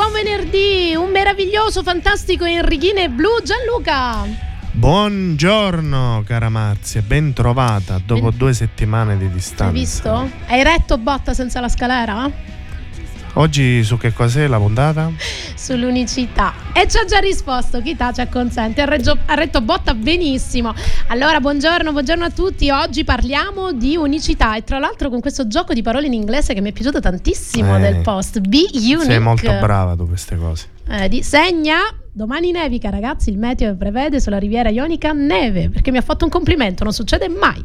buon venerdì, un meraviglioso, fantastico Enrichine Blu Gianluca. Buongiorno cara Marzia, ben trovata dopo ben... due settimane di distanza. Hai visto? Hai retto botta senza la scalera? Oggi su che cos'è la puntata? Sull'unicità. E ci ha già risposto, chi tace acconsente, ha, reggio, ha retto botta benissimo. Allora, buongiorno, buongiorno a tutti. Oggi parliamo di unicità e tra l'altro con questo gioco di parole in inglese che mi è piaciuto tantissimo eh, del post. Be unique. Sei molto brava tu queste cose. Eh, di, segna Domani nevica, ragazzi. Il meteo prevede sulla riviera ionica neve perché mi ha fatto un complimento, non succede mai.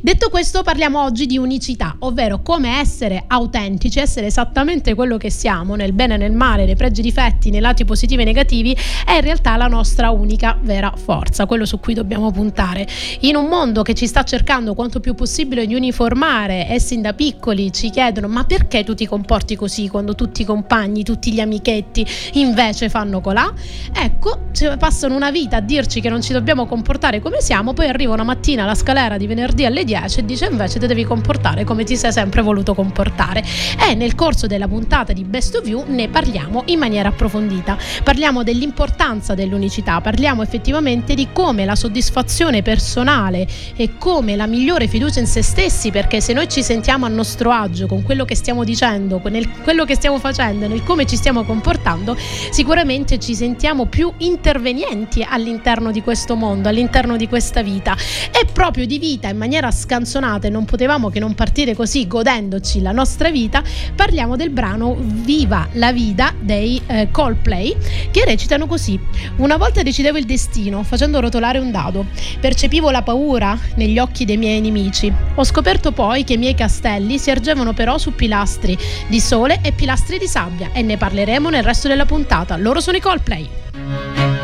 Detto questo, parliamo oggi di unicità, ovvero come essere autentici, essere esattamente quello che siamo, nel bene e nel male, nei pregi e difetti, nei lati positivi e negativi, è in realtà la nostra unica vera forza, quello su cui dobbiamo puntare. In un mondo che ci sta cercando quanto più possibile di uniformare, essi da piccoli ci chiedono: ma perché tu ti comporti così quando tutti i compagni, tutti gli amichetti invece fanno colà? Ecco, passano una vita a dirci che non ci dobbiamo comportare come siamo, poi arriva una mattina alla scalera di venerdì alle 10 e dice invece ti devi comportare come ti sei sempre voluto comportare. E nel corso della puntata di Best of You ne parliamo in maniera approfondita. Parliamo dell'importanza dell'unicità, parliamo effettivamente di come la soddisfazione personale e come la migliore fiducia in se stessi, perché se noi ci sentiamo a nostro agio con quello che stiamo dicendo, con quello che stiamo facendo, nel come ci stiamo comportando, sicuramente ci sentiamo sentiamo più intervenienti all'interno di questo mondo, all'interno di questa vita. E proprio di vita in maniera scanzonata, e non potevamo che non partire così godendoci la nostra vita, parliamo del brano Viva la vita dei eh, Coldplay, che recitano così. Una volta decidevo il destino facendo rotolare un dado, percepivo la paura negli occhi dei miei nemici. Ho scoperto poi che i miei castelli si ergevano però su pilastri di sole e pilastri di sabbia e ne parleremo nel resto della puntata. Loro sono i Coldplay. Thank you.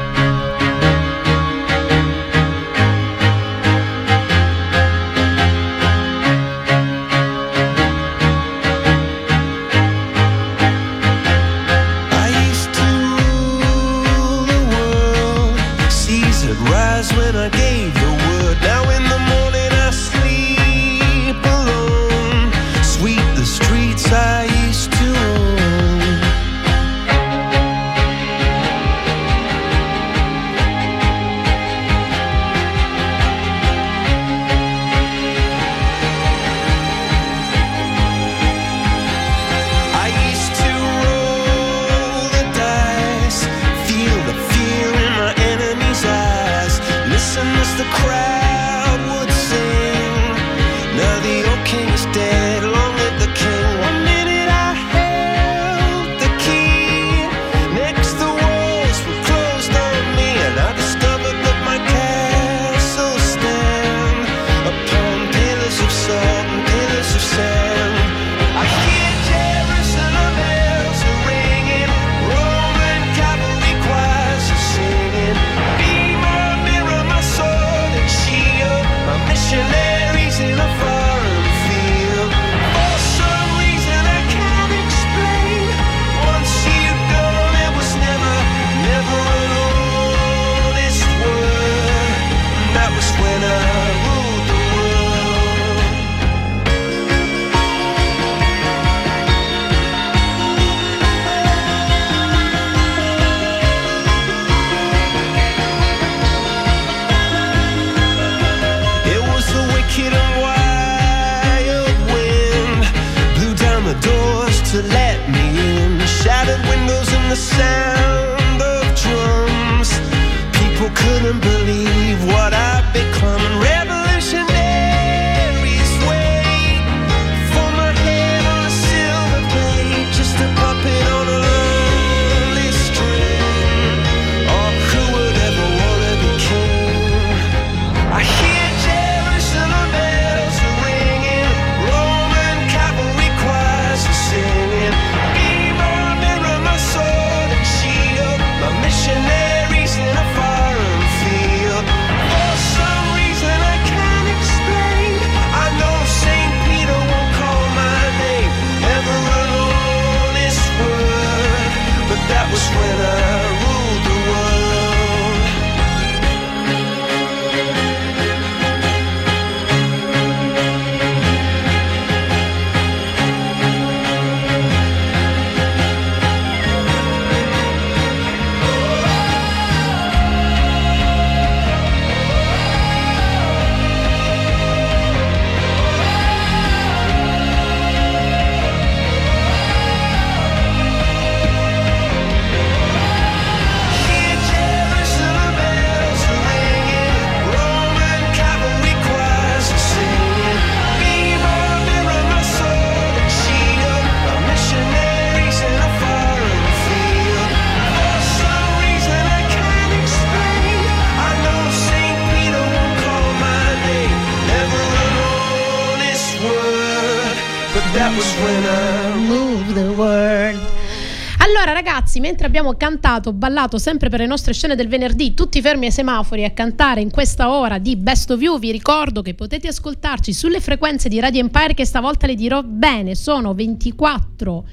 Mentre abbiamo cantato, ballato sempre per le nostre scene del venerdì, tutti fermi ai semafori a cantare in questa ora di Best of You, vi ricordo che potete ascoltarci sulle frequenze di Radio Empire che stavolta le dirò bene, sono 24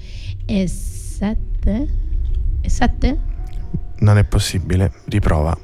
e 7 e 7? Non è possibile, riprova.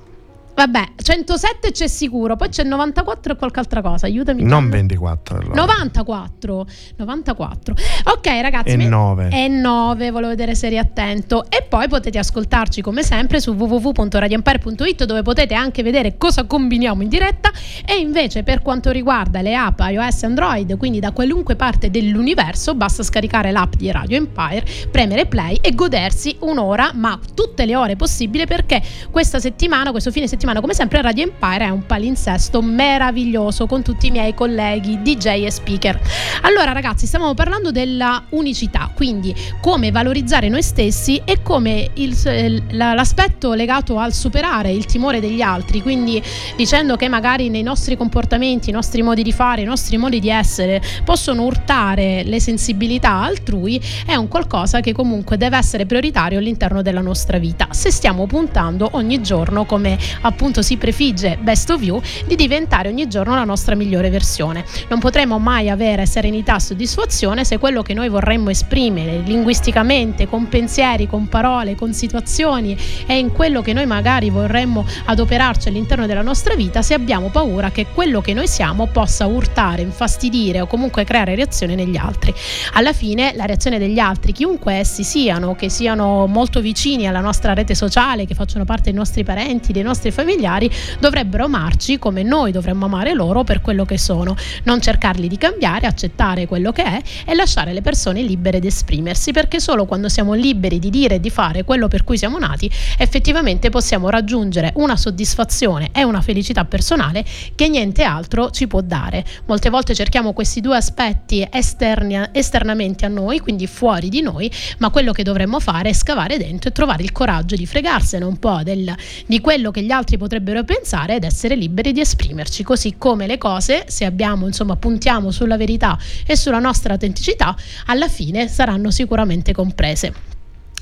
Vabbè, 107 c'è sicuro, poi c'è 94 e qualche altra cosa, aiutami. Non 24 allora. 94, 94. Ok ragazzi. E 9. E 9, volevo vedere se eri attento. E poi potete ascoltarci come sempre su www.radioempire.it dove potete anche vedere cosa combiniamo in diretta e invece per quanto riguarda le app iOS e Android, quindi da qualunque parte dell'universo, basta scaricare l'app di Radio Empire, premere play e godersi un'ora, ma tutte le ore possibili perché questa settimana, questo fine settimana settimana, come sempre, Radio Empire è un palinsesto meraviglioso con tutti i miei colleghi DJ e speaker. Allora, ragazzi, stavamo parlando della unicità, quindi come valorizzare noi stessi e come il, l'aspetto legato al superare il timore degli altri, quindi dicendo che magari nei nostri comportamenti, i nostri modi di fare, i nostri modi di essere possono urtare le sensibilità altrui, è un qualcosa che comunque deve essere prioritario all'interno della nostra vita. Se stiamo puntando ogni giorno come appunto appunto si prefigge Best of You di diventare ogni giorno la nostra migliore versione. Non potremo mai avere serenità e soddisfazione se quello che noi vorremmo esprimere linguisticamente, con pensieri, con parole, con situazioni e in quello che noi magari vorremmo adoperarci all'interno della nostra vita, se abbiamo paura che quello che noi siamo possa urtare, infastidire o comunque creare reazione negli altri. Alla fine la reazione degli altri, chiunque essi siano, che siano molto vicini alla nostra rete sociale, che facciano parte dei nostri parenti, dei nostri familiari, familiari dovrebbero amarci come noi dovremmo amare loro per quello che sono, non cercarli di cambiare, accettare quello che è e lasciare le persone libere di esprimersi, perché solo quando siamo liberi di dire e di fare quello per cui siamo nati, effettivamente possiamo raggiungere una soddisfazione e una felicità personale che niente altro ci può dare. Molte volte cerchiamo questi due aspetti esterni, esternamente a noi, quindi fuori di noi, ma quello che dovremmo fare è scavare dentro e trovare il coraggio di fregarsene un po' del, di quello che gli altri potrebbero pensare ed essere liberi di esprimerci, così come le cose, se abbiamo, insomma, puntiamo sulla verità e sulla nostra autenticità, alla fine saranno sicuramente comprese.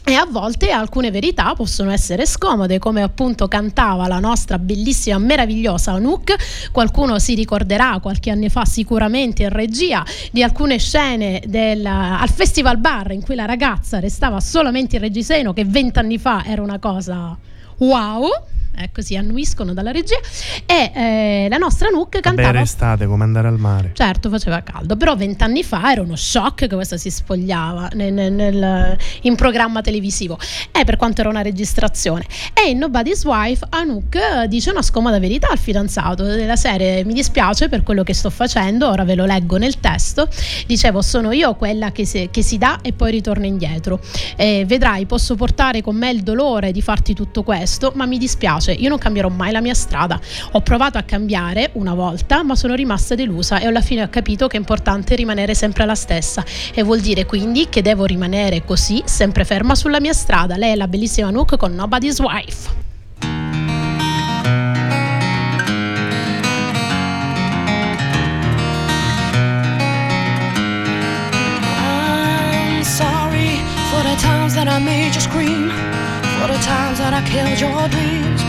E a volte alcune verità possono essere scomode, come appunto cantava la nostra bellissima, meravigliosa Anouk. Qualcuno si ricorderà qualche anno fa sicuramente in regia di alcune scene del, al Festival Bar in cui la ragazza restava solamente in reggiseno, che vent'anni fa era una cosa wow ecco si annuiscono dalla regia. E eh, la nostra Nook cantava era estate come andare al mare. Certo faceva caldo. Però vent'anni fa era uno shock che questa si spogliava nel, nel, in programma televisivo. E per quanto era una registrazione. E in Nobody's Wife Anouk dice una scomoda verità al fidanzato. Della serie mi dispiace per quello che sto facendo ora ve lo leggo nel testo. Dicevo sono io quella che si, che si dà e poi ritorna indietro. E vedrai posso portare con me il dolore di farti tutto questo ma mi dispiace dice io non cambierò mai la mia strada. Ho provato a cambiare una volta ma sono rimasta delusa e alla fine ho capito che è importante rimanere sempre la stessa e vuol dire quindi che devo rimanere così sempre ferma sulla mia strada. Lei è la bellissima Nook con Nobody's Wife. times that I made you scream, for the times that I killed your dreams.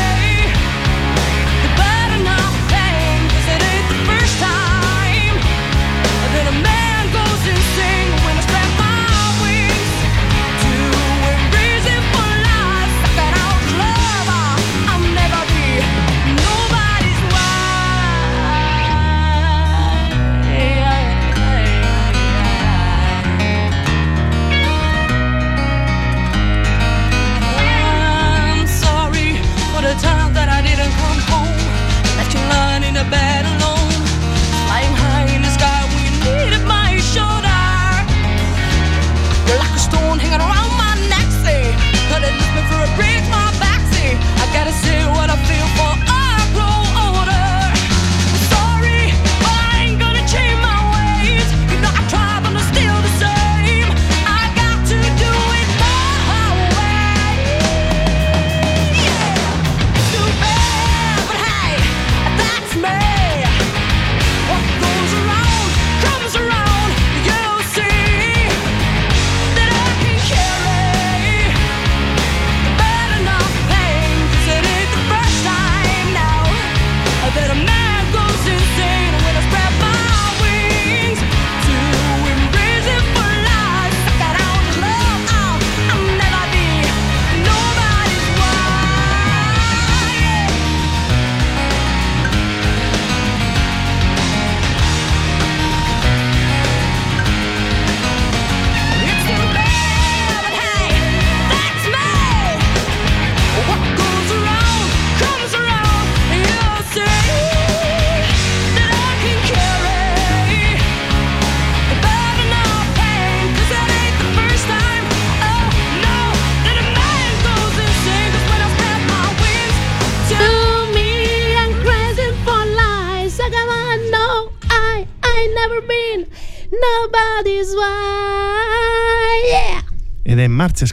bad.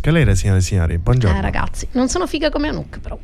Scalera, signore e signori. Buongiorno. Eh, ragazzi, non sono figa come Anouk, però.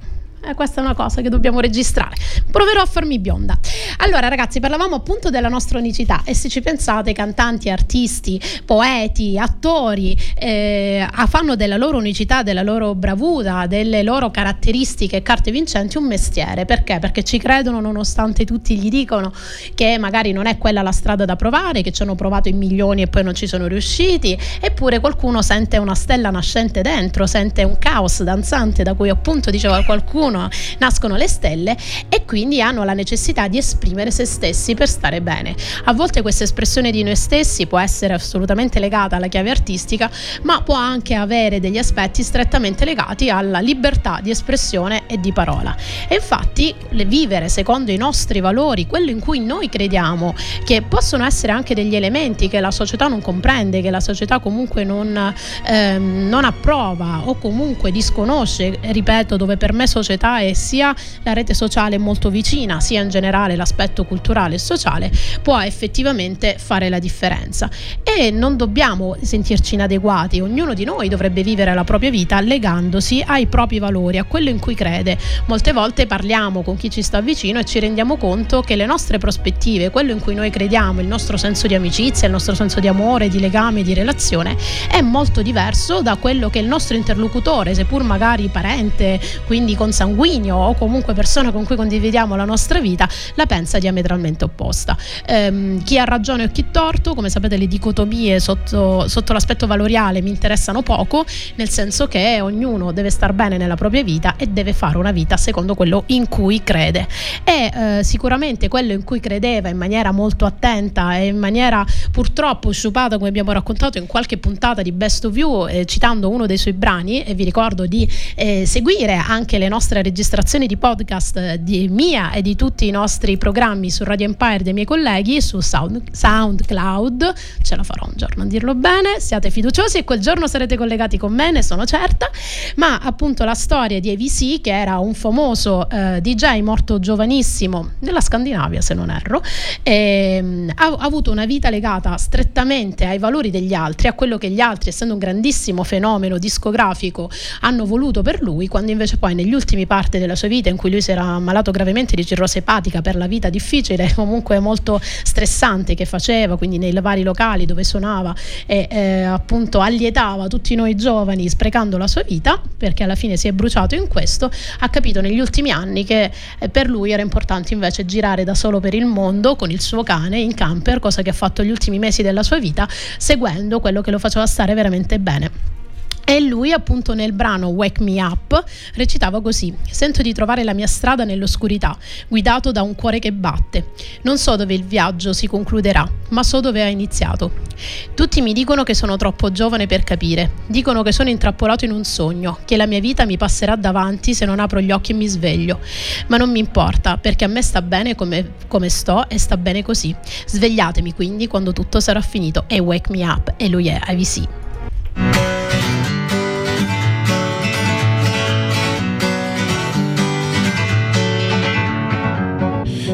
Eh, questa è una cosa che dobbiamo registrare. Proverò a farmi bionda. Allora, ragazzi, parlavamo appunto della nostra unicità e se ci pensate, cantanti, artisti, poeti, attori eh, fanno della loro unicità, della loro bravura, delle loro caratteristiche e carte vincenti un mestiere. Perché? Perché ci credono nonostante tutti gli dicono che magari non è quella la strada da provare, che ci hanno provato in milioni e poi non ci sono riusciti, eppure qualcuno sente una stella nascente dentro, sente un caos danzante da cui appunto diceva qualcuno nascono, le stelle e quindi hanno la necessità di esprimere se stessi per stare bene. A volte questa espressione di noi stessi può essere assolutamente legata alla chiave artistica, ma può anche avere degli aspetti strettamente legati alla libertà di espressione e di parola. E infatti vivere secondo i nostri valori, quello in cui noi crediamo, che possono essere anche degli elementi che la società non comprende, che la società comunque non, ehm, non approva o comunque disconosce, ripeto, dove per me società e sia la rete sociale molto vicina, sia in generale l'aspetto culturale e sociale, può effettivamente fare la differenza. E non dobbiamo sentirci inadeguati, ognuno di noi dovrebbe vivere la propria vita legandosi ai propri valori, a quello in cui crede. Molte volte parliamo con chi ci sta vicino e ci rendiamo conto che le nostre prospettive, quello in cui noi crediamo, il nostro senso di amicizia, il nostro senso di amore, di legame, di relazione, è molto diverso da quello che il nostro interlocutore, seppur magari parente, quindi consanguineo, o comunque persona con cui condividiamo la nostra vita la pensa diametralmente opposta. Ehm, chi ha ragione o chi torto, come sapete le dicotomie sotto, sotto l'aspetto valoriale mi interessano poco, nel senso che ognuno deve star bene nella propria vita e deve fare una vita secondo quello in cui crede. E eh, sicuramente quello in cui credeva in maniera molto attenta e in maniera purtroppo sciupata, come abbiamo raccontato in qualche puntata di Best of You, eh, citando uno dei suoi brani, e vi ricordo di eh, seguire anche le nostre registrazioni di podcast di mia e di tutti i nostri programmi su Radio Empire dei miei colleghi su Sound, SoundCloud. Ce la farò un giorno a dirlo bene, siate fiduciosi e quel giorno sarete collegati con me, ne sono certa. Ma appunto la storia di AVC, che era un famoso eh, DJ morto giovanissimo nella Scandinavia, se non erro, eh, ha, ha avuto una vita legata strettamente ai valori degli altri, a quello che gli altri, essendo un grandissimo fenomeno discografico, hanno voluto per lui, quando invece poi negli ultimi parte della sua vita in cui lui si era ammalato gravemente di cirrosi epatica per la vita difficile, comunque molto stressante che faceva, quindi nei vari locali dove suonava e eh, appunto allietava tutti noi giovani sprecando la sua vita, perché alla fine si è bruciato in questo, ha capito negli ultimi anni che eh, per lui era importante invece girare da solo per il mondo con il suo cane in camper, cosa che ha fatto gli ultimi mesi della sua vita, seguendo quello che lo faceva stare veramente bene. E lui appunto nel brano Wake Me Up recitava così, sento di trovare la mia strada nell'oscurità, guidato da un cuore che batte. Non so dove il viaggio si concluderà, ma so dove ha iniziato. Tutti mi dicono che sono troppo giovane per capire, dicono che sono intrappolato in un sogno, che la mia vita mi passerà davanti se non apro gli occhi e mi sveglio. Ma non mi importa, perché a me sta bene come, come sto e sta bene così. Svegliatemi quindi quando tutto sarà finito e Wake Me Up e lui è IVC.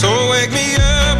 So wake me up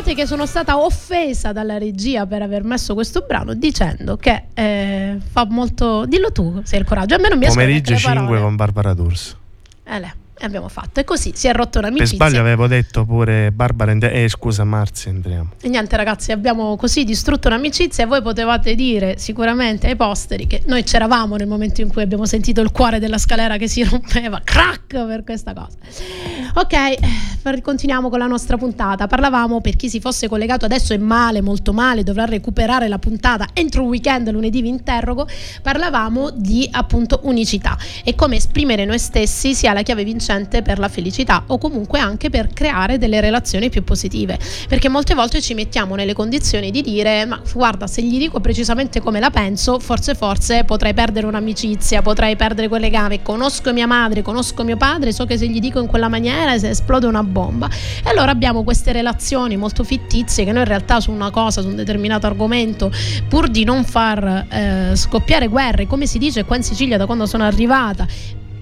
Sappiate che sono stata offesa dalla regia per aver messo questo brano dicendo che eh, fa molto. Dillo tu se hai il coraggio. A me non mi Pomeriggio neanche le 5 parole. con Barbara D'Urso. Eh, e abbiamo fatto. E così si è rotto Per un'amicizia. sbaglio avevo detto pure Barbara. Eh, scusa, Marzia, entriamo. E niente ragazzi, abbiamo così distrutto un'amicizia e voi potevate dire sicuramente ai posteri che noi c'eravamo nel momento in cui abbiamo sentito il cuore della scalera che si rompeva, crack per questa cosa. Ok, eh, per- continuiamo con la nostra puntata. Parlavamo per chi si fosse collegato adesso è male, molto male, dovrà recuperare la puntata entro il weekend, lunedì vi interrogo. Parlavamo di appunto unicità e come esprimere noi stessi sia la chiave vincente per la felicità o comunque anche per creare delle relazioni più positive. Perché molte volte ci mettiamo nelle condizioni di dire: Ma guarda, se gli dico precisamente come la penso, forse, forse potrei perdere un'amicizia, potrei perdere quel legame. Conosco mia madre, conosco mio padre, so che se gli dico in quella maniera se esplode una bomba. E allora abbiamo queste relazioni molto fittizie che noi in realtà su una cosa, su un determinato argomento, pur di non far eh, scoppiare guerre, come si dice qua in Sicilia da quando sono arrivata,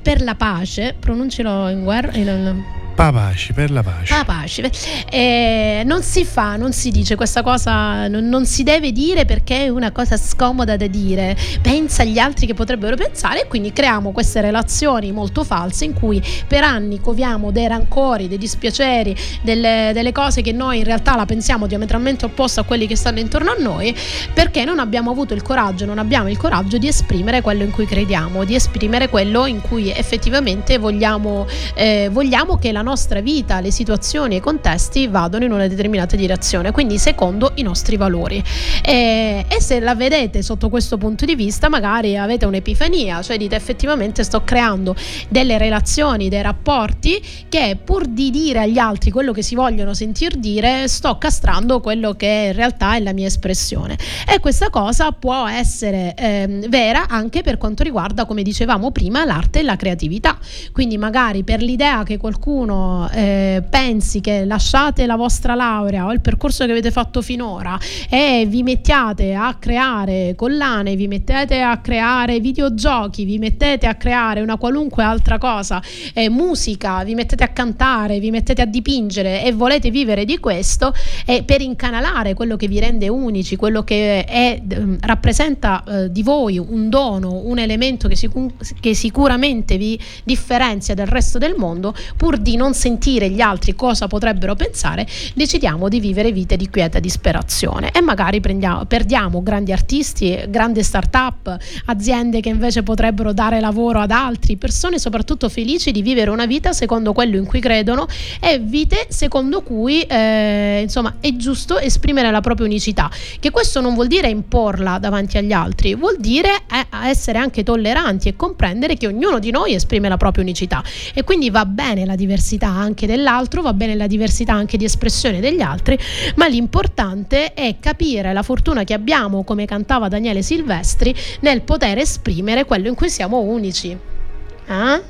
per la pace, pronuncialo in guerra. In, Papaci, per la pace. la pace. Eh, non si fa, non si dice questa cosa, non, non si deve dire perché è una cosa scomoda da dire. Pensa agli altri che potrebbero pensare e quindi creiamo queste relazioni molto false in cui per anni coviamo dei rancori, dei dispiaceri, delle, delle cose che noi in realtà la pensiamo diametralmente opposta a quelli che stanno intorno a noi perché non abbiamo avuto il coraggio, non abbiamo il coraggio di esprimere quello in cui crediamo, di esprimere quello in cui effettivamente vogliamo, eh, vogliamo che la nostra vita, le situazioni e i contesti vadano in una determinata direzione, quindi secondo i nostri valori. E, e se la vedete sotto questo punto di vista, magari avete un'epifania, cioè dite effettivamente sto creando delle relazioni, dei rapporti che pur di dire agli altri quello che si vogliono sentir dire, sto castrando quello che in realtà è la mia espressione. E questa cosa può essere ehm, vera anche per quanto riguarda, come dicevamo prima, l'arte e la creatività. Quindi magari per l'idea che qualcuno eh, pensi che lasciate la vostra laurea o il percorso che avete fatto finora e vi mettiate a creare collane, vi mettete a creare videogiochi, vi mettete a creare una qualunque altra cosa, eh, musica, vi mettete a cantare, vi mettete a dipingere e volete vivere di questo e per incanalare quello che vi rende unici, quello che è, ehm, rappresenta eh, di voi un dono, un elemento che, sicu- che sicuramente vi differenzia dal resto del mondo, pur di non sentire gli altri cosa potrebbero pensare, decidiamo di vivere vite di quieta disperazione. E magari perdiamo grandi artisti, grandi start-up, aziende che invece potrebbero dare lavoro ad altri, persone soprattutto felici di vivere una vita secondo quello in cui credono e vite secondo cui eh, insomma è giusto esprimere la propria unicità, che questo non vuol dire imporla davanti agli altri, vuol dire eh, essere anche tolleranti e comprendere che ognuno di noi esprime la propria unicità. E quindi va bene la diversità anche dell'altro, va bene la diversità anche di espressione degli altri, ma l'importante è capire la fortuna che abbiamo, come cantava Daniele Silvestri, nel poter esprimere quello in cui siamo unici. Eh?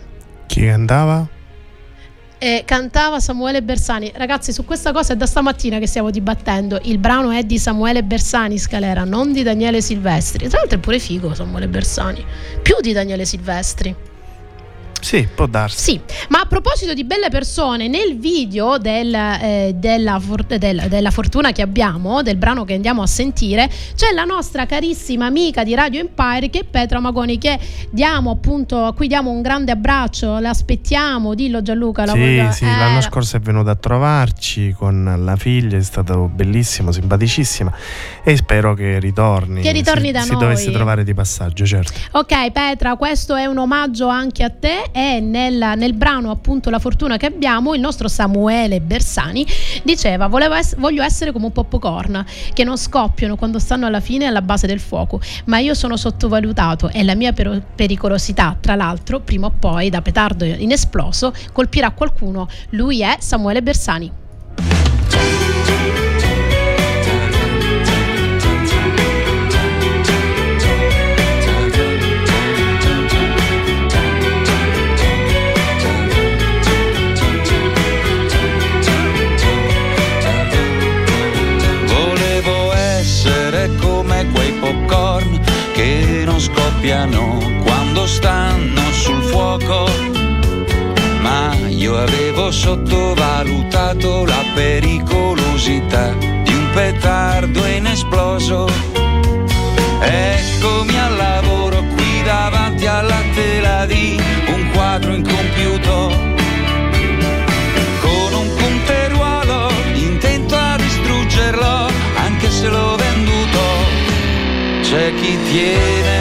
Chi cantava? Eh, cantava Samuele Bersani. Ragazzi, su questa cosa è da stamattina che stiamo dibattendo. Il brano è di Samuele Bersani, Scalera, non di Daniele Silvestri. Tra l'altro è pure figo Samuele Bersani, più di Daniele Silvestri. Sì, può darsi. Sì, ma a proposito di belle persone, nel video del, eh, della, for- del, della, fortuna che abbiamo, del brano che andiamo a sentire, c'è la nostra carissima amica di Radio Empire che è Petra Magoni, che diamo appunto, a cui diamo un grande abbraccio, l'aspettiamo, dillo Gianluca. La sì, voglio... sì, eh, l'anno scorso è venuta a trovarci con la figlia, è stato bellissimo, simpaticissima e spero che ritorni. Che ritorni si, da si noi. Si dovesse trovare di passaggio, certo. Ok Petra, questo è un omaggio anche a te e nel, nel, brano appunto La fortuna che abbiamo il nostro Samuele Bersani diceva es- voglio essere come un popcorn che non scoppiano quando stanno alla fine alla base del fuoco ma io sono sottovalutato e la mia per- pericolosità tra l'altro prima o poi da petardo inesploso colpirà qualcuno. Lui è Samuele Bersani scoppiano quando stanno sul fuoco. Ma io avevo sottovalutato la pericolosità di un petardo inesploso. Eccomi al lavoro qui davanti alla tela di un quadro incompiuto. Con un punteruolo intento a distruggerlo, anche se l'ho venduto. C'è chi tiene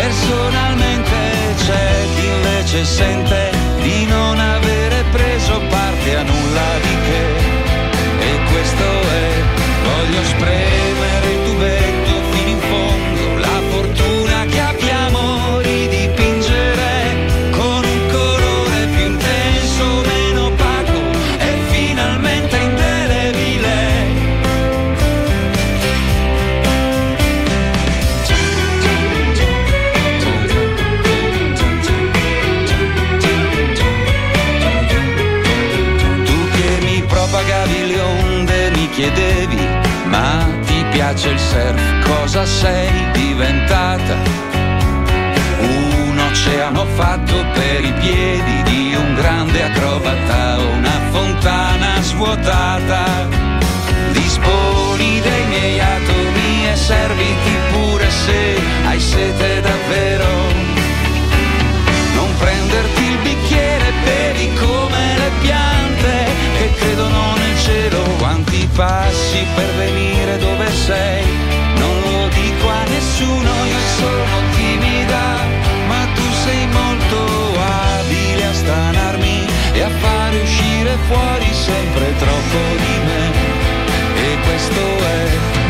Personalmente c'è chi invece sente di non avere preso parte a nulla di che. E questo è, voglio spremere surf? Cosa sei diventata? Un oceano fatto per i piedi di un grande acrobata, una fontana svuotata. Disponi dei miei atomi e serviti pure se hai sete davvero. Non prenderti il bicchiere, bevi come le piante che credono nel cielo. Quanti passi per venire dove sei? Non lo dico a nessuno, io sono timida, ma tu sei molto abile a stanarmi e a fare uscire fuori sempre troppo di me. E questo è,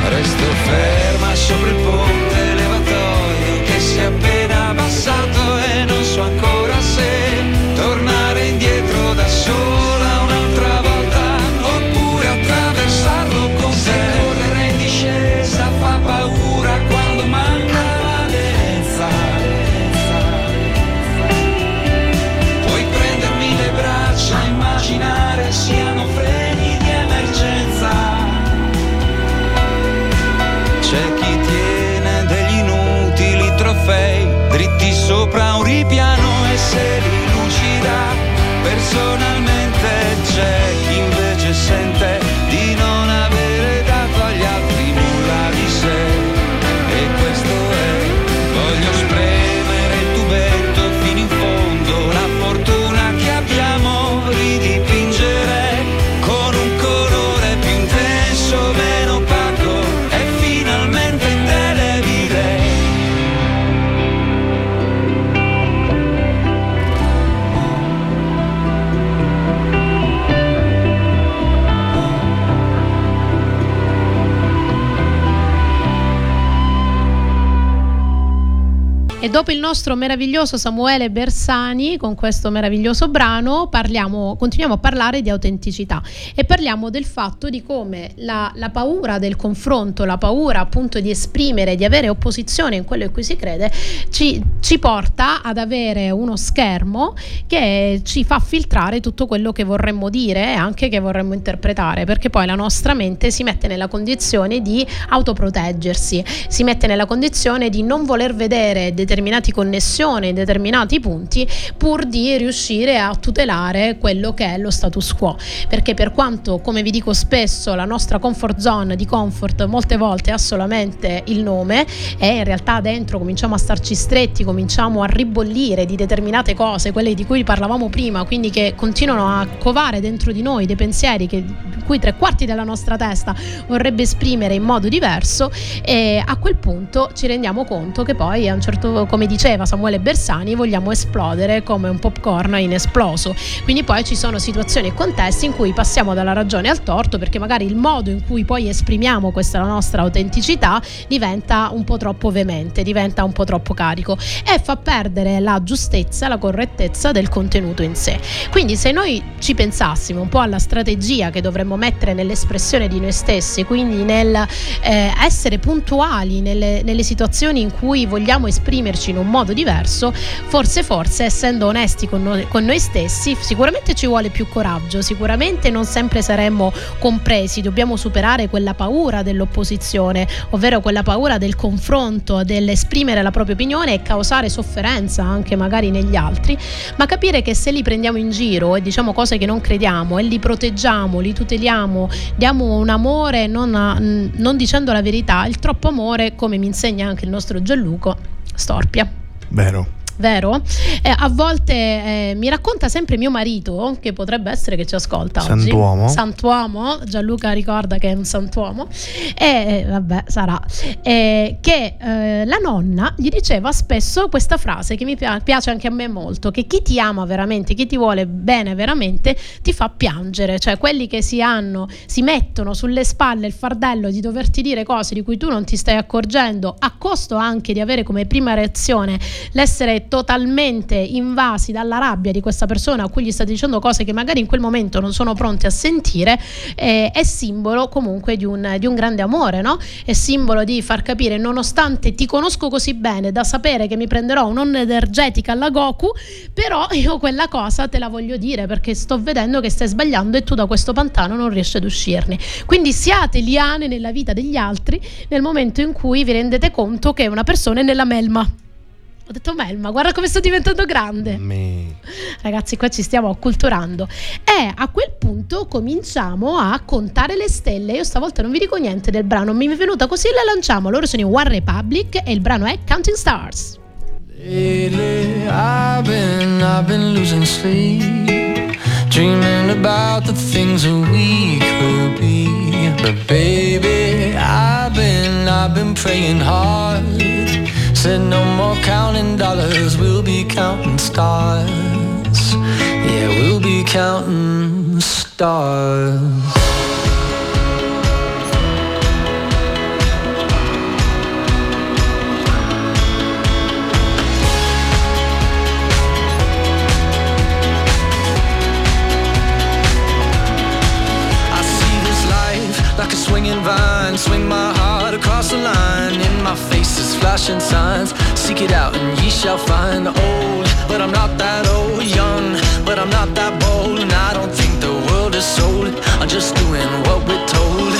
resto ferma sopra il ponte levatoio che si appena lucida. Dopo il nostro meraviglioso Samuele Bersani, con questo meraviglioso brano, parliamo, continuiamo a parlare di autenticità e parliamo del fatto di come la, la, paura del confronto, la paura appunto di esprimere, di avere opposizione in quello in cui si crede, ci, ci porta ad avere uno schermo che ci fa filtrare tutto quello che vorremmo dire e anche che vorremmo interpretare, perché poi la nostra mente si mette nella condizione di autoproteggersi, si mette nella condizione di non voler vedere determinate connessioni in determinati punti pur di riuscire a tutelare quello che è lo status quo. Perché per quanto, come vi dico spesso, la nostra comfort zone di comfort molte volte ha solamente il nome e in realtà dentro cominciamo a starci stretti, cominciamo a ribollire di determinate cose, quelle di cui parlavamo prima, quindi che continuano a covare dentro di noi dei pensieri che, cui tre quarti della nostra testa vorrebbe esprimere in modo diverso e a quel punto ci rendiamo conto che poi a un certo come diceva Samuele Bersani vogliamo esplodere come un popcorn inesploso quindi poi ci sono situazioni e contesti in cui passiamo dalla ragione al torto perché magari il modo in cui poi esprimiamo questa nostra autenticità diventa un po' troppo veemente diventa un po' troppo carico e fa perdere la giustezza la correttezza del contenuto in sé. Quindi se noi ci pensassimo un po' alla strategia che dovremmo mettere nell'espressione di noi stessi, quindi nel eh, essere puntuali nelle, nelle, situazioni in cui vogliamo esprimerci in un modo diverso, forse forse essendo onesti con noi, con noi stessi, sicuramente ci vuole più coraggio, sicuramente non sempre saremmo compresi, dobbiamo superare quella paura dell'opposizione, ovvero quella paura del confronto, dell'esprimere la propria opinione e causare sofferenza anche magari negli altri, ma capire che se li prendiamo in giro e diciamo cose che non crediamo e li proteggiamo, li tuteliamo, diamo un amore non, a, non dicendo la verità, il troppo amore, come mi insegna anche il nostro Gianluco, storpia. Vero vero? Eh, a volte eh, mi racconta sempre mio marito, che potrebbe essere che ci ascolta santuomo. oggi. Santuomo. Gianluca ricorda che è un santuomo. E vabbè, sarà. Eh, che eh, la nonna gli diceva spesso questa frase che mi piace anche a me molto, che chi ti ama veramente, chi ti vuole bene veramente, ti fa piangere. Cioè quelli che si hanno, si mettono sulle spalle il fardello di doverti dire cose di cui tu non ti stai accorgendo, a costo anche di avere come prima reazione l'essere totalmente invasi dalla rabbia di questa persona a cui gli sta dicendo cose che magari in quel momento non sono pronti a sentire, eh, è simbolo comunque di un, di un grande amore, no? È simbolo di far capire, nonostante ti conosco così bene da sapere che mi prenderò un'onda energetica alla Goku, però io quella cosa te la voglio dire perché sto vedendo che stai sbagliando e tu da questo pantano non riesci ad uscirne. Quindi siate liane nella vita degli altri nel momento in cui vi rendete conto che una persona è nella melma. Ho detto Melma, guarda come sto diventando grande. Me. Ragazzi, qua ci stiamo acculturando. E a quel punto cominciamo a contare le stelle. Io stavolta non vi dico niente del brano, mi è venuta così la lanciamo. Loro sono i One Republic e il brano è Counting Stars. Lately I've been, I've been losing sleep Dreaming about the things that we could be But baby, I've been, I've been praying hard Said no more counting dollars, we'll be counting stars. Yeah, we'll be counting stars. I see this life like a swinging vine. Swing my heart across the line. In my face flashing signs. Seek it out and ye shall find. Old, but I'm not that old. Young, but I'm not that bold. And I don't think the world is sold. I'm just doing what we're told.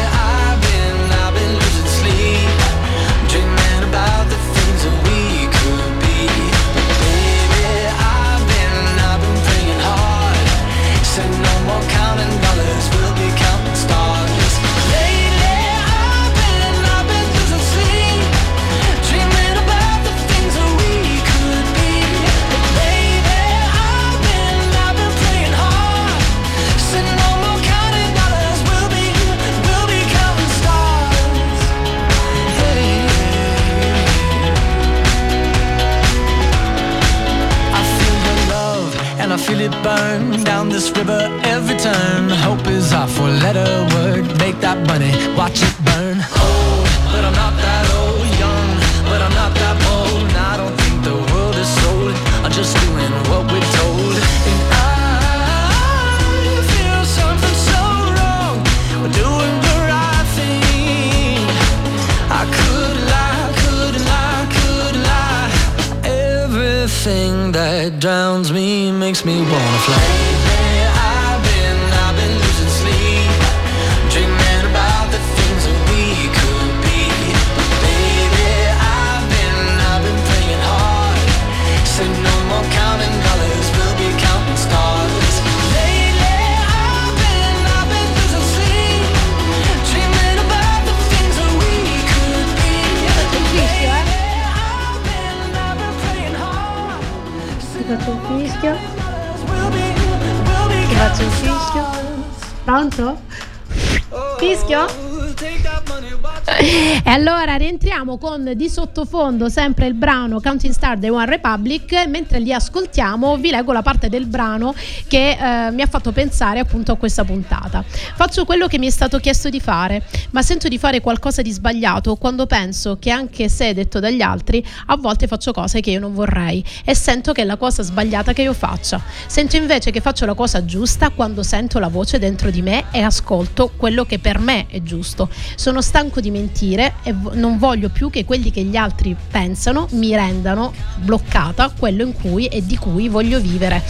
down this river every turn. Hope is our four letter word. Make that money, watch it burn. Old, but I'm not that old. Young, but I'm not that bold. I don't think the world is sold. I'm just doing what Everything that drowns me makes me wanna fly. Faccio un fischio. Faccio un fischio. Pronto? Fischio? E allora rientriamo con di sottofondo sempre il brano Counting Star dei One Republic. Mentre li ascoltiamo, vi leggo la parte del brano che eh, mi ha fatto pensare appunto a questa puntata. Faccio quello che mi è stato chiesto di fare, ma sento di fare qualcosa di sbagliato quando penso che anche se detto dagli altri, a volte faccio cose che io non vorrei e sento che è la cosa sbagliata che io faccia. Sento invece che faccio la cosa giusta quando sento la voce dentro di me e ascolto quello che per me è giusto. Sono stanco di mentire e vo- non voglio più che quelli che gli altri pensano mi rendano bloccata quello in cui e di cui voglio vivere.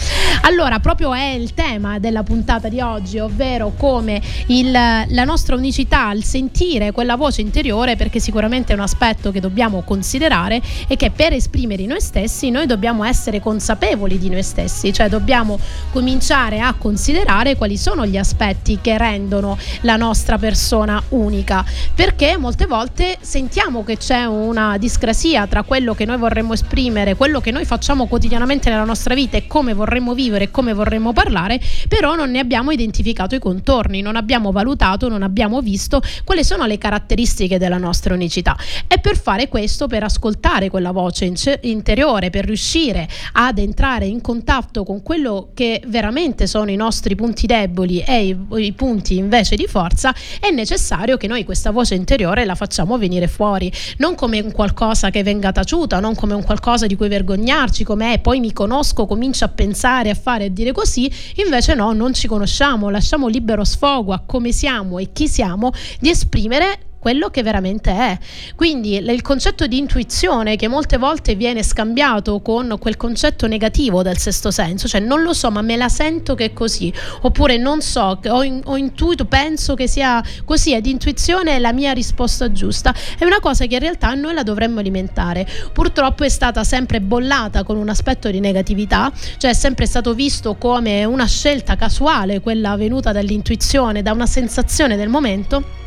Allora, proprio è il tema della puntata di oggi, ovvero come il- la nostra unicità, il sentire quella voce interiore, perché sicuramente è un aspetto che dobbiamo considerare e che per esprimere noi stessi noi dobbiamo essere consapevoli di noi stessi, cioè dobbiamo cominciare a considerare quali sono gli aspetti che rendono la nostra persona unica, perché molte volte sentiamo che c'è una discrasia tra quello che noi vorremmo esprimere, quello che noi facciamo quotidianamente nella nostra vita e come vorremmo vivere e come vorremmo parlare, però non ne abbiamo identificato i contorni, non abbiamo valutato, non abbiamo visto quali sono le caratteristiche della nostra unicità. E per fare questo, per ascoltare quella voce interiore, per riuscire ad entrare in contatto con quello che veramente sono i nostri punti deboli e i, i punti invece di forza, è necessario che noi questa voce interiore la facciamo venire fuori, non come un qualcosa che venga taciuta, non come un qualcosa di cui vergognarci, come è poi mi conosco, comincio a pensare, a fare e dire così, invece no, non ci conosciamo, lasciamo libero sfogo a come siamo e chi siamo di esprimere quello che veramente è. Quindi il concetto di intuizione che molte volte viene scambiato con quel concetto negativo del sesto senso, cioè non lo so, ma me la sento che è così, oppure non so, ho, in- ho intuito, penso che sia così, ed intuizione è la mia risposta giusta, è una cosa che in realtà noi la dovremmo alimentare. Purtroppo è stata sempre bollata con un aspetto di negatività, cioè è sempre stato visto come una scelta casuale, quella venuta dall'intuizione, da una sensazione del momento.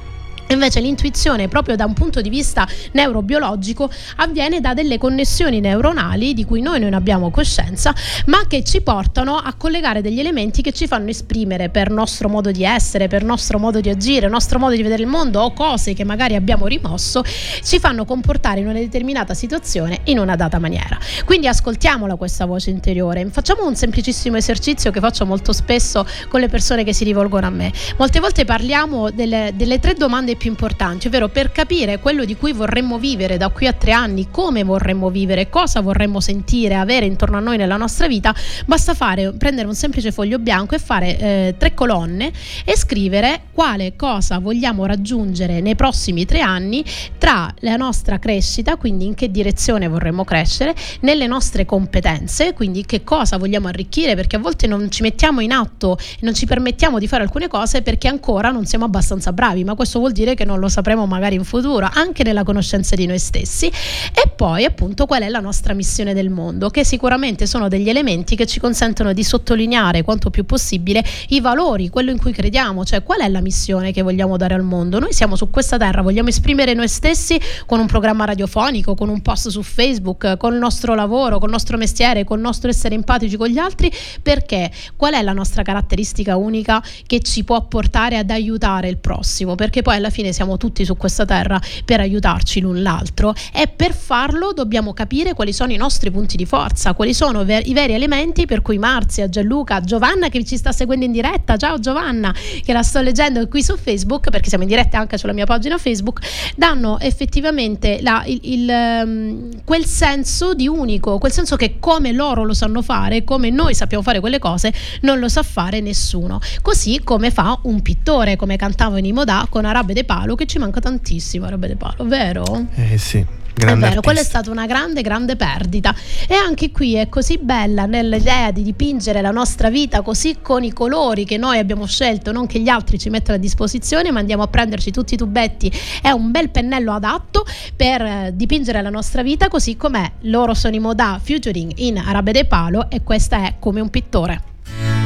Invece l'intuizione, proprio da un punto di vista neurobiologico, avviene da delle connessioni neuronali di cui noi non abbiamo coscienza, ma che ci portano a collegare degli elementi che ci fanno esprimere per nostro modo di essere, per nostro modo di agire, nostro modo di vedere il mondo o cose che magari abbiamo rimosso, ci fanno comportare in una determinata situazione in una data maniera. Quindi ascoltiamola questa voce interiore. Facciamo un semplicissimo esercizio che faccio molto spesso con le persone che si rivolgono a me. Molte volte parliamo delle, delle tre domande più importanti, ovvero per capire quello di cui vorremmo vivere da qui a tre anni, come vorremmo vivere, cosa vorremmo sentire, avere intorno a noi nella nostra vita, basta fare, prendere un semplice foglio bianco e fare eh, tre colonne e scrivere quale cosa vogliamo raggiungere nei prossimi tre anni tra la nostra crescita, quindi in che direzione vorremmo crescere, nelle nostre competenze, quindi che cosa vogliamo arricchire, perché a volte non ci mettiamo in atto non ci permettiamo di fare alcune cose perché ancora non siamo abbastanza bravi, ma questo vuol dire che non lo sapremo magari in futuro, anche nella conoscenza di noi stessi. E poi appunto qual è la nostra missione del mondo, che sicuramente sono degli elementi che ci consentono di sottolineare quanto più possibile i valori, quello in cui crediamo, cioè qual è la missione che vogliamo dare al mondo. Noi siamo su questa terra, vogliamo esprimere noi stessi con un programma radiofonico, con un post su Facebook, con il nostro lavoro, con il nostro mestiere, con il nostro essere empatici con gli altri, perché qual è la nostra caratteristica unica che ci può portare ad aiutare il prossimo? Perché poi alla fine siamo tutti su questa terra per aiutarci l'un l'altro e per farlo dobbiamo capire quali sono i nostri punti di forza, quali sono ver- i veri elementi per cui Marzia, Gianluca, Giovanna che ci sta seguendo in diretta, ciao Giovanna, che la sto leggendo qui su Facebook perché siamo in diretta anche sulla mia pagina Facebook, danno effettivamente la, il, il, um, quel senso di unico, quel senso che come loro lo sanno fare, come noi sappiamo fare quelle cose, non lo sa fare nessuno. Così come fa un pittore, come cantava in Imodà con Arabe De Palo, che ci manca tantissimo Arabe De Palo, vero? Eh sì. Grande è vero, artista. quella è stata una grande, grande perdita. E anche qui è così bella nell'idea di dipingere la nostra vita così con i colori che noi abbiamo scelto, non che gli altri ci mettono a disposizione, ma andiamo a prenderci tutti i tubetti. È un bel pennello adatto per eh, dipingere la nostra vita così com'è. Loro sono i Modà featuring in Arabe de Palo e questa è come un pittore.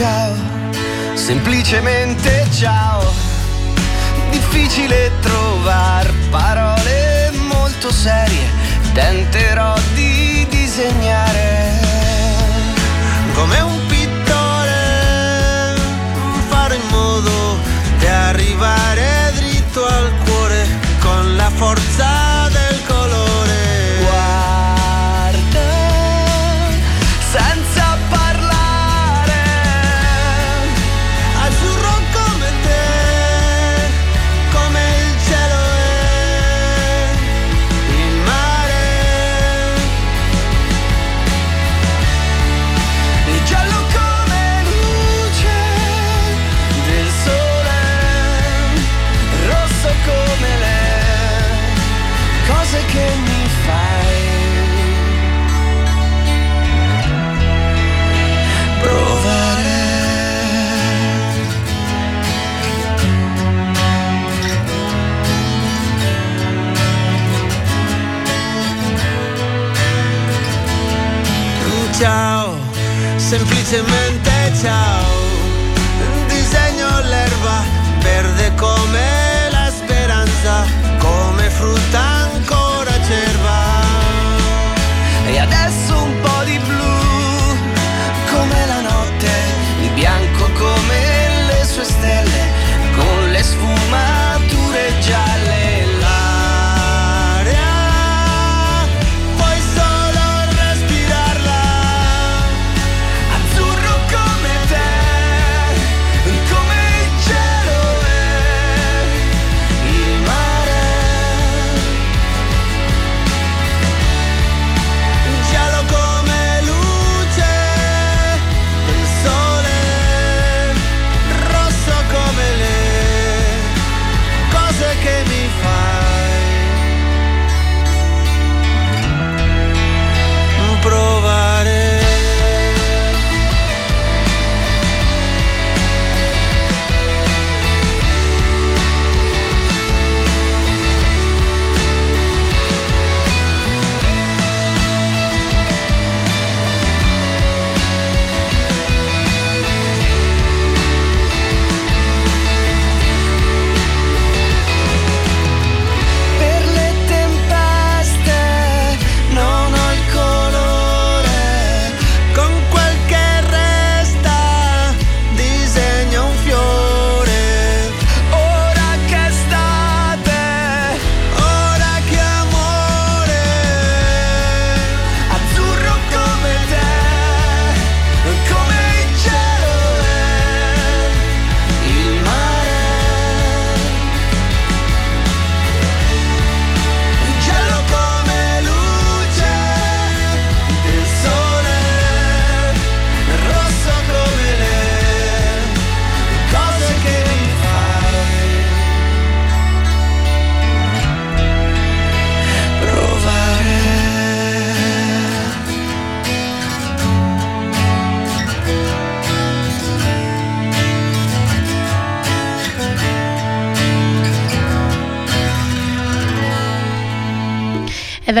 Ciao, semplicemente ciao. Difficile trovare parole molto serie, tenterò di disegnare semplicemente ciao. Disegno l'erba verde come la speranza, come frutta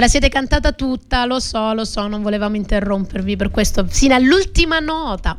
ve la siete cantata tutta, lo so, lo so, non volevamo interrompervi per questo, sino all'ultima nota.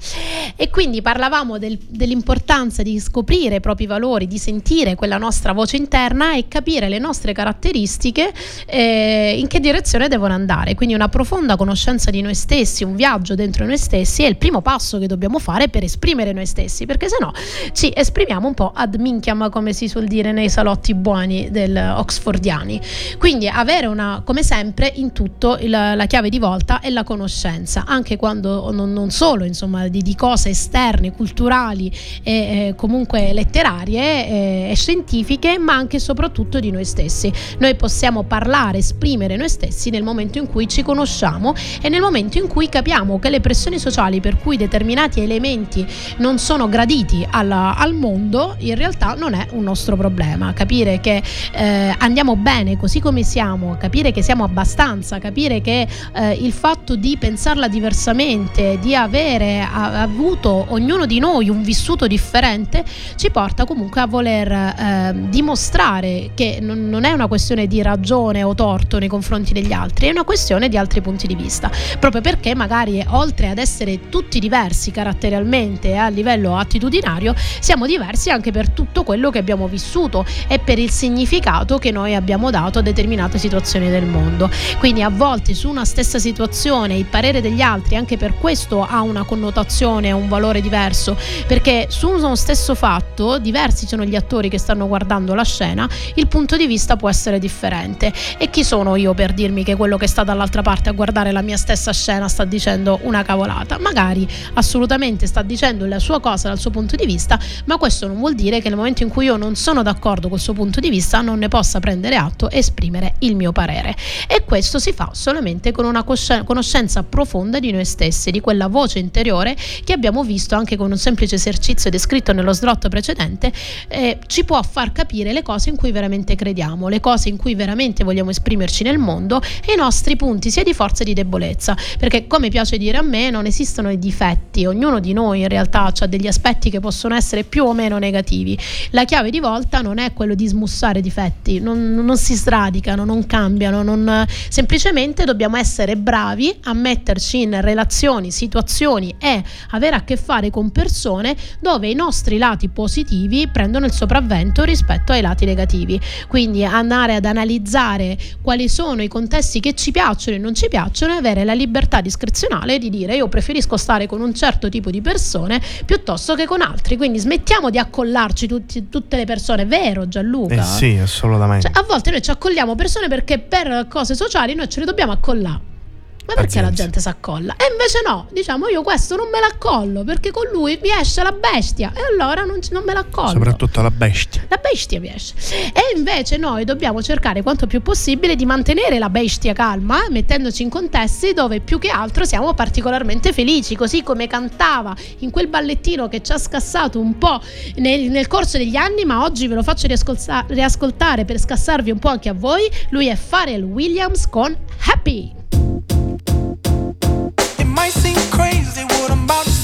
E quindi parlavamo del, dell'importanza di scoprire i propri valori, di sentire quella nostra voce interna e capire le nostre caratteristiche, eh, in che direzione devono andare. Quindi una profonda conoscenza di noi stessi, un viaggio dentro noi stessi è il primo passo che dobbiamo fare per esprimere noi stessi, perché se no ci esprimiamo un po' ad minchiam, come si suol dire nei salotti buoni del oxfordiani. Quindi avere una, come sempre, in tutto il, la chiave di volta è la conoscenza, anche quando non, non solo insomma, di, di, cose esterne, culturali e eh, comunque letterarie eh, e scientifiche, ma anche e soprattutto di noi stessi. Noi possiamo parlare, esprimere noi stessi nel momento in cui ci conosciamo e nel momento in cui capiamo che le pressioni sociali per cui determinati elementi non sono graditi alla, al mondo, in realtà non è un nostro problema. Capire che eh, andiamo bene così come siamo, capire che siamo abbastanza, capire che eh, il fatto di pensarla diversamente, di avere a, avuto ognuno di noi un vissuto differente, ci porta comunque a voler eh, dimostrare che non, non è una questione di ragione o torto nei confronti degli altri, è una questione di altri punti di vista, proprio perché magari oltre ad essere tutti diversi caratterialmente a livello attitudinario, siamo diversi anche per tutto quello che abbiamo vissuto e per il significato che noi abbiamo dato a determinate situazioni del mondo. Quindi a volte su una stessa situazione il parere degli altri anche per questo ha una connotazione, un valore diverso, perché su uno stesso fatto diversi sono gli attori che stanno guardando la scena, il punto di vista può essere differente. E chi sono io per dirmi che quello che sta dall'altra parte a guardare la mia stessa scena sta dicendo una cavolata? Magari assolutamente sta dicendo la sua cosa dal suo punto di vista, ma questo non vuol dire che nel momento in cui io non sono d'accordo col suo punto di vista non ne possa prendere atto e esprimere il mio parere. E questo si fa solamente con una conoscenza profonda di noi stessi, di quella voce interiore che abbiamo visto anche con un semplice esercizio descritto nello slot precedente, eh, ci può far capire le cose in cui veramente crediamo, le cose in cui veramente vogliamo esprimerci nel mondo e i nostri punti sia di forza che di debolezza. Perché come piace dire a me, non esistono i difetti, ognuno di noi in realtà ha degli aspetti che possono essere più o meno negativi. La chiave di volta non è quello di smussare difetti, non, non si sradicano, non cambiano, non, semplicemente dobbiamo essere bravi a metterci in relazioni, situazioni e avere a che fare con persone dove i nostri lati positivi prendono il sopravvento rispetto ai lati negativi. Quindi andare ad analizzare quali sono i contesti che ci piacciono e non ci piacciono e avere la libertà discrezionale di dire io preferisco stare con un certo tipo di persone piuttosto che con altri. Quindi smettiamo di accollarci tutti, tutte le persone, vero Gianluca? Eh sì, assolutamente. Cioè, a volte noi ci accolliamo persone perché per cose sociali noi ce le dobbiamo accollare. Ma perché la gente si accolla? E invece no, diciamo io questo non me l'accollo perché con lui mi esce la bestia e allora non, non me l'accollo. Soprattutto la bestia. La bestia mi esce. E invece noi dobbiamo cercare quanto più possibile di mantenere la bestia calma, mettendoci in contesti dove più che altro siamo particolarmente felici, così come cantava in quel ballettino che ci ha scassato un po' nel, nel corso degli anni, ma oggi ve lo faccio riascolta- riascoltare per scassarvi un po' anche a voi. Lui è Pharrell Williams con Happy. Might seem crazy what I'm about to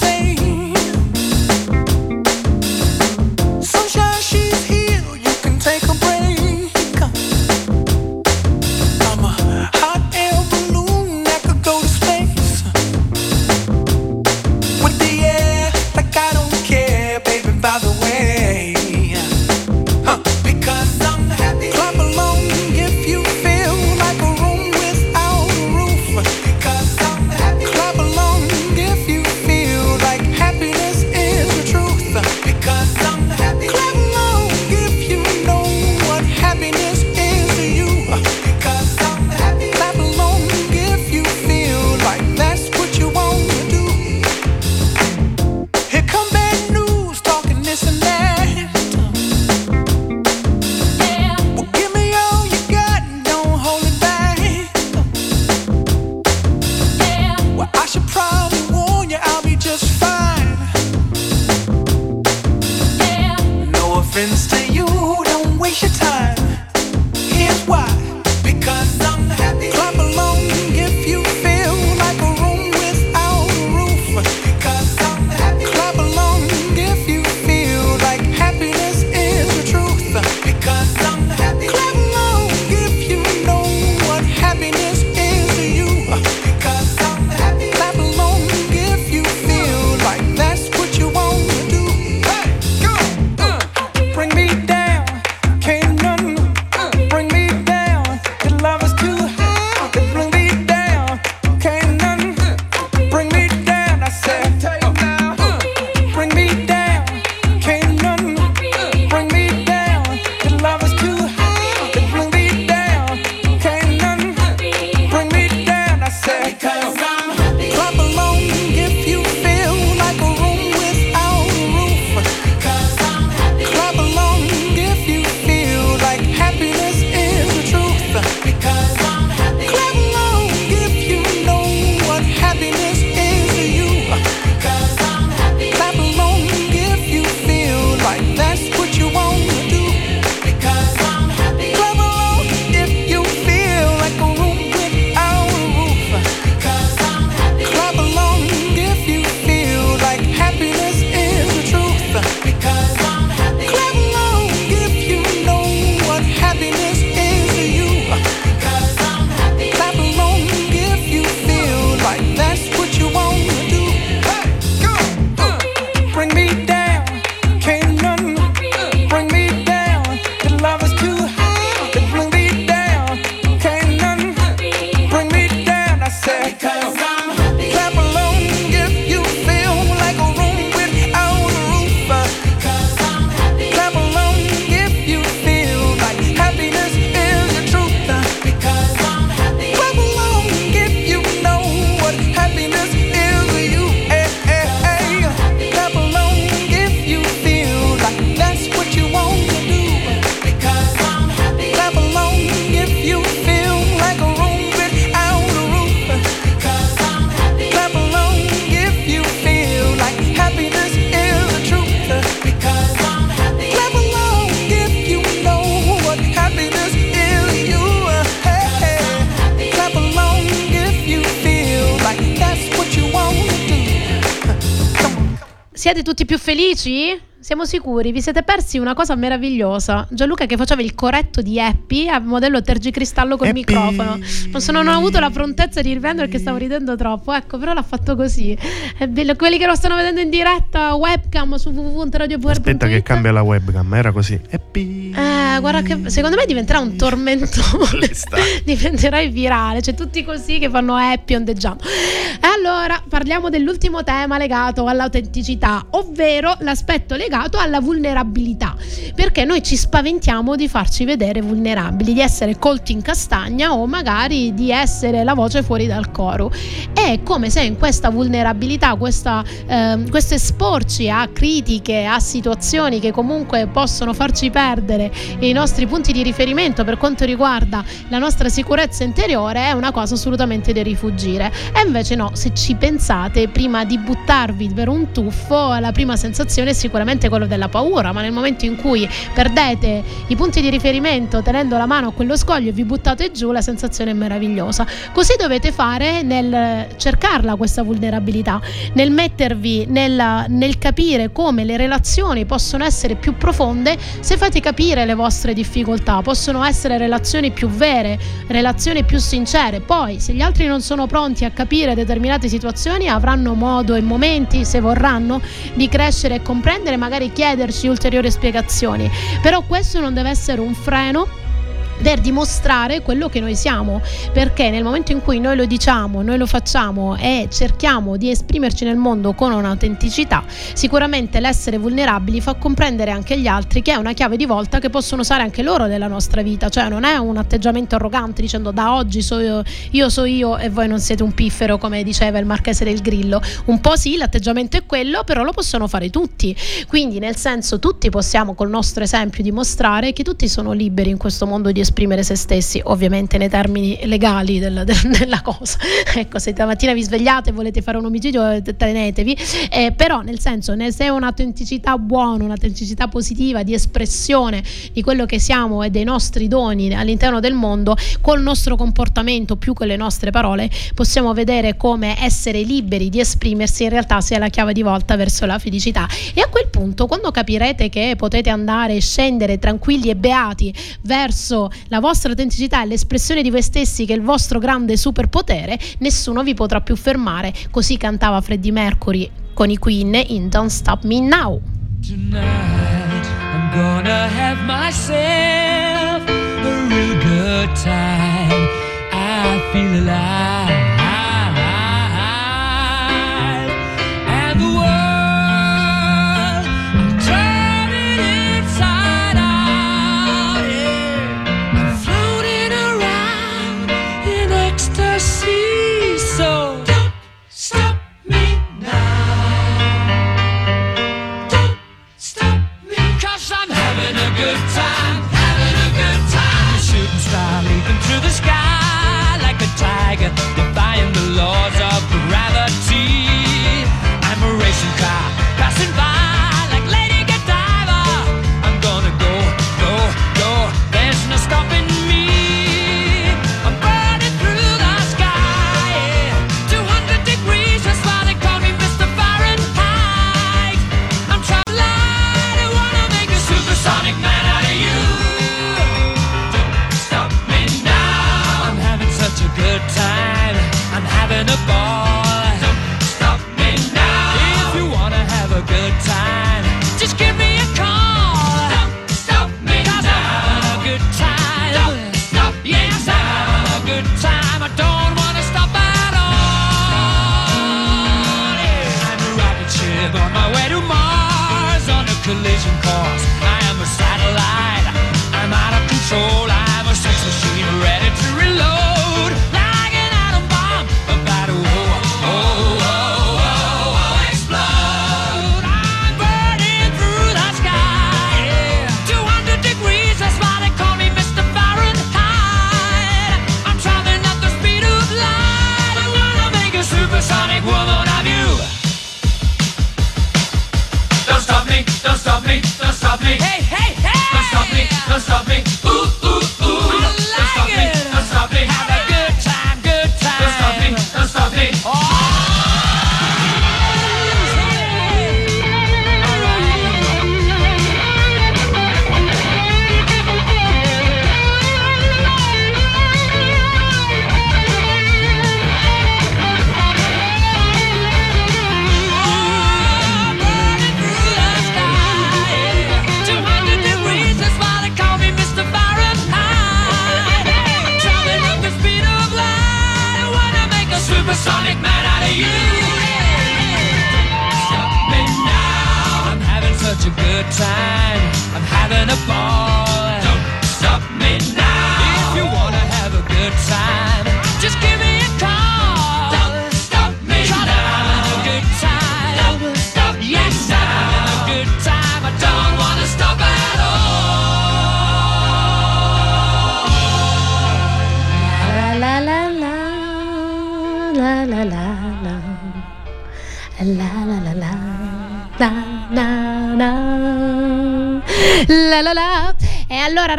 tutti più felici? Siamo sicuri? Vi siete persi una cosa meravigliosa. Gianluca che faceva il corretto di Happy a modello tergicristallo col Happy. microfono. Non, sono, non ho avuto la prontezza di riprendere perché stavo ridendo troppo. Ecco, però l'ha fatto così. È bello. Quelli che lo stanno vedendo in diretta, webcam su www.radiopuer.it. Aspetta che cambia la webcam, era così. Happy. Eh, guarda che secondo me diventerà un tormentone. Diventerai virale, cioè tutti così che fanno happy ondeggiando. E allora parliamo dell'ultimo tema legato all'autenticità, ovvero l'aspetto legato alla vulnerabilità, perché noi ci spaventiamo di farci vedere vulnerabili, di essere colti in castagna o magari di essere la voce fuori dal coro. È come se in questa vulnerabilità, questa, ehm, questo esporci a critiche, a situazioni che comunque possono farci perdere i nostri punti di riferimento per quanto riguarda la nostra sicurezza interiore è una cosa assolutamente da rifugire. E invece no, se ci pensate, prima di buttarvi per un tuffo, la prima sensazione è sicuramente quello della paura, ma nel momento in cui perdete i punti di riferimento tenendo la mano a quello scoglio e vi buttate giù, la sensazione è meravigliosa. Così dovete fare nel cercarla questa vulnerabilità, nel mettervi nel, nel capire come le relazioni possono essere più profonde se fate capire le vostre difficoltà, possono essere relazioni più vere, relazioni più sincere. Poi, se gli altri non sono pronti a capire determinate situazioni, avranno modo e momenti, se vorranno, di crescere e comprendere, magari chiederci ulteriori spiegazioni. Però questo non deve essere un freno per dimostrare quello che noi siamo, perché nel momento in cui noi lo diciamo, noi lo facciamo e cerchiamo di esprimerci nel mondo con un'autenticità, sicuramente l'essere vulnerabili fa comprendere anche agli altri che è una chiave di volta che possono usare anche loro nella nostra vita, cioè non è un atteggiamento arrogante dicendo da oggi so io, io so io e voi non siete un piffero come diceva il marchese del Grillo, un po' sì, l'atteggiamento è quello, però lo possono fare tutti, quindi nel senso tutti possiamo col nostro esempio dimostrare che tutti sono liberi in questo mondo di esprimere se stessi, ovviamente nei termini legali del- del- della cosa. ecco, se stamattina vi svegliate e volete fare un omicidio, eh, tenetevi. Eh, però, nel senso, se è un'autenticità buona, un'autenticità positiva di espressione di quello che siamo e dei nostri doni all'interno del mondo, col nostro comportamento più che le nostre parole, possiamo vedere come essere liberi di esprimersi in realtà sia la chiave di volta verso la felicità. E a quel punto, quando capirete che potete andare e scendere tranquilli e beati verso la vostra autenticità e l'espressione di voi stessi, che è il vostro grande superpotere, nessuno vi potrà più fermare. Così cantava Freddie Mercury con i Queen in Don't Stop Me Now. Gonna have myself a real good time. I feel alive.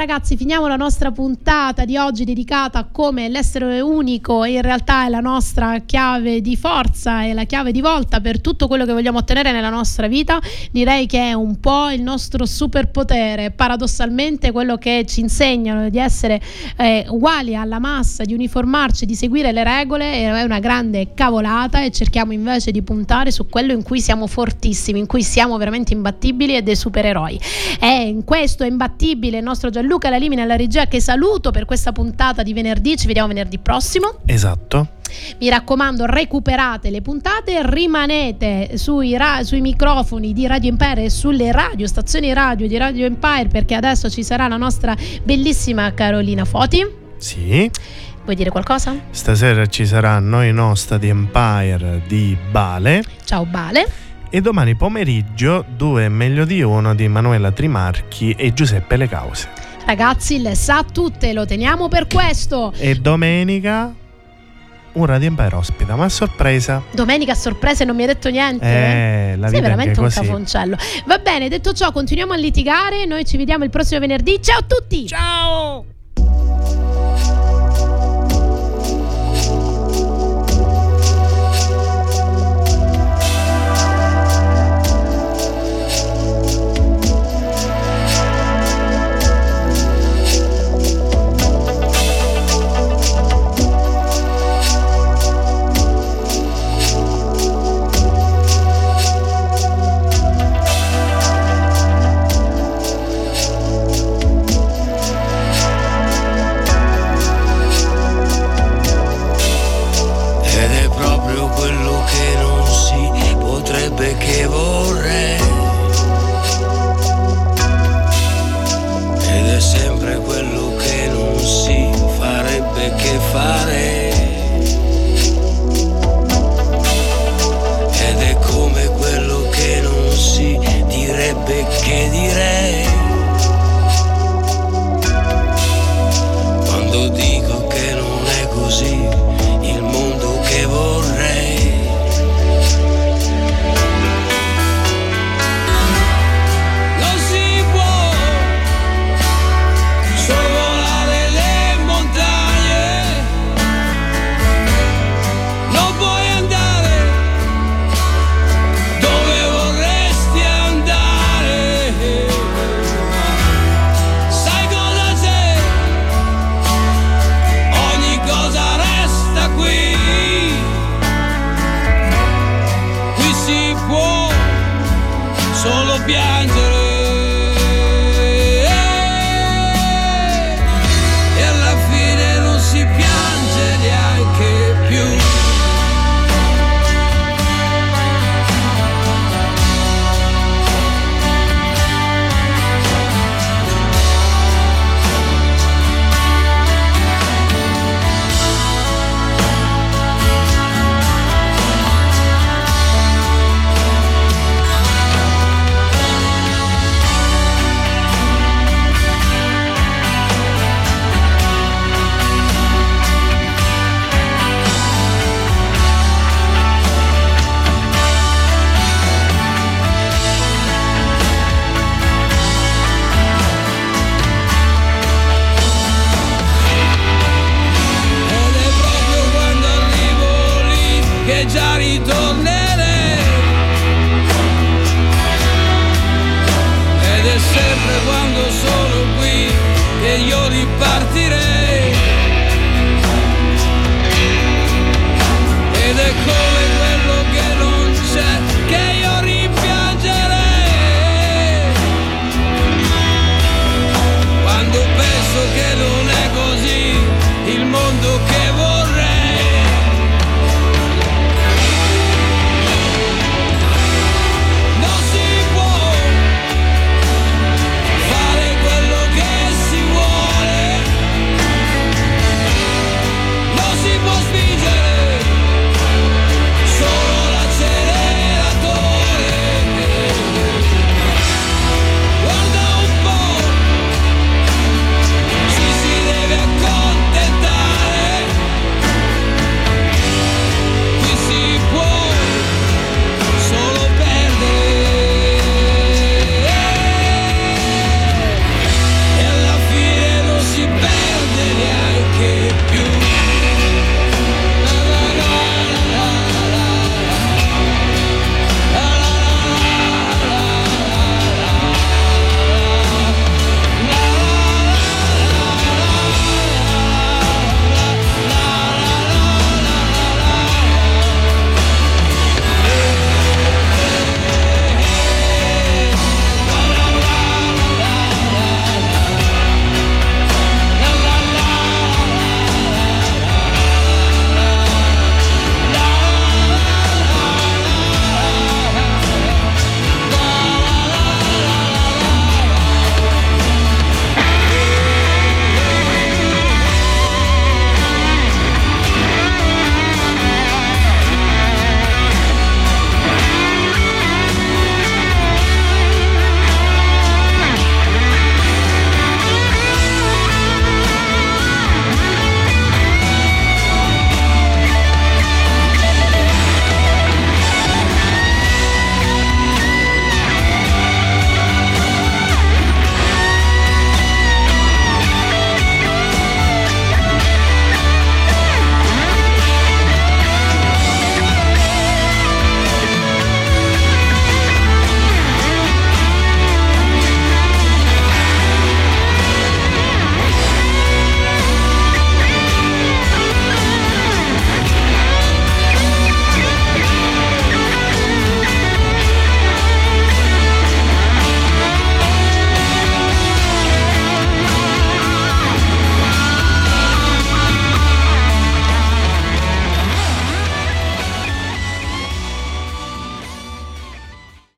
Ragazzi finiamo la nostra puntata di oggi dedicata a come l'essere unico in realtà è la nostra chiave di forza e la chiave di volta per tutto quello che vogliamo ottenere nella nostra vita. Direi che è un po' il nostro superpotere. Paradossalmente quello che ci insegnano di essere eh, uguali alla massa di uniformarci di seguire le regole è una grande cavolata e cerchiamo invece di puntare su quello in cui siamo fortissimi in cui siamo veramente imbattibili e dei supereroi. E in questo è imbattibile il nostro Gianluca Lalimina alla regia che saluto per questa puntata di venerdì ci vediamo venerdì prossimo Esatto. mi raccomando, recuperate le puntate, rimanete sui, ra- sui microfoni di Radio Empire e sulle radio, stazioni radio di Radio Empire, perché adesso ci sarà la nostra bellissima Carolina Foti. Sì. Vuoi dire qualcosa? Stasera ci sarà Noi Nostra di Empire di Bale. Ciao Bale. E domani pomeriggio due meglio di uno di Manuela Trimarchi e Giuseppe Le Cause. Ragazzi, le sa tutte, lo teniamo per questo. E domenica un Radio Empire ospita, ma a sorpresa. Domenica a sorpresa e non mi hai detto niente. Eh, la Sei veramente un cafoncello. Va bene, detto ciò, continuiamo a litigare. Noi ci vediamo il prossimo venerdì. Ciao a tutti! Ciao! angelo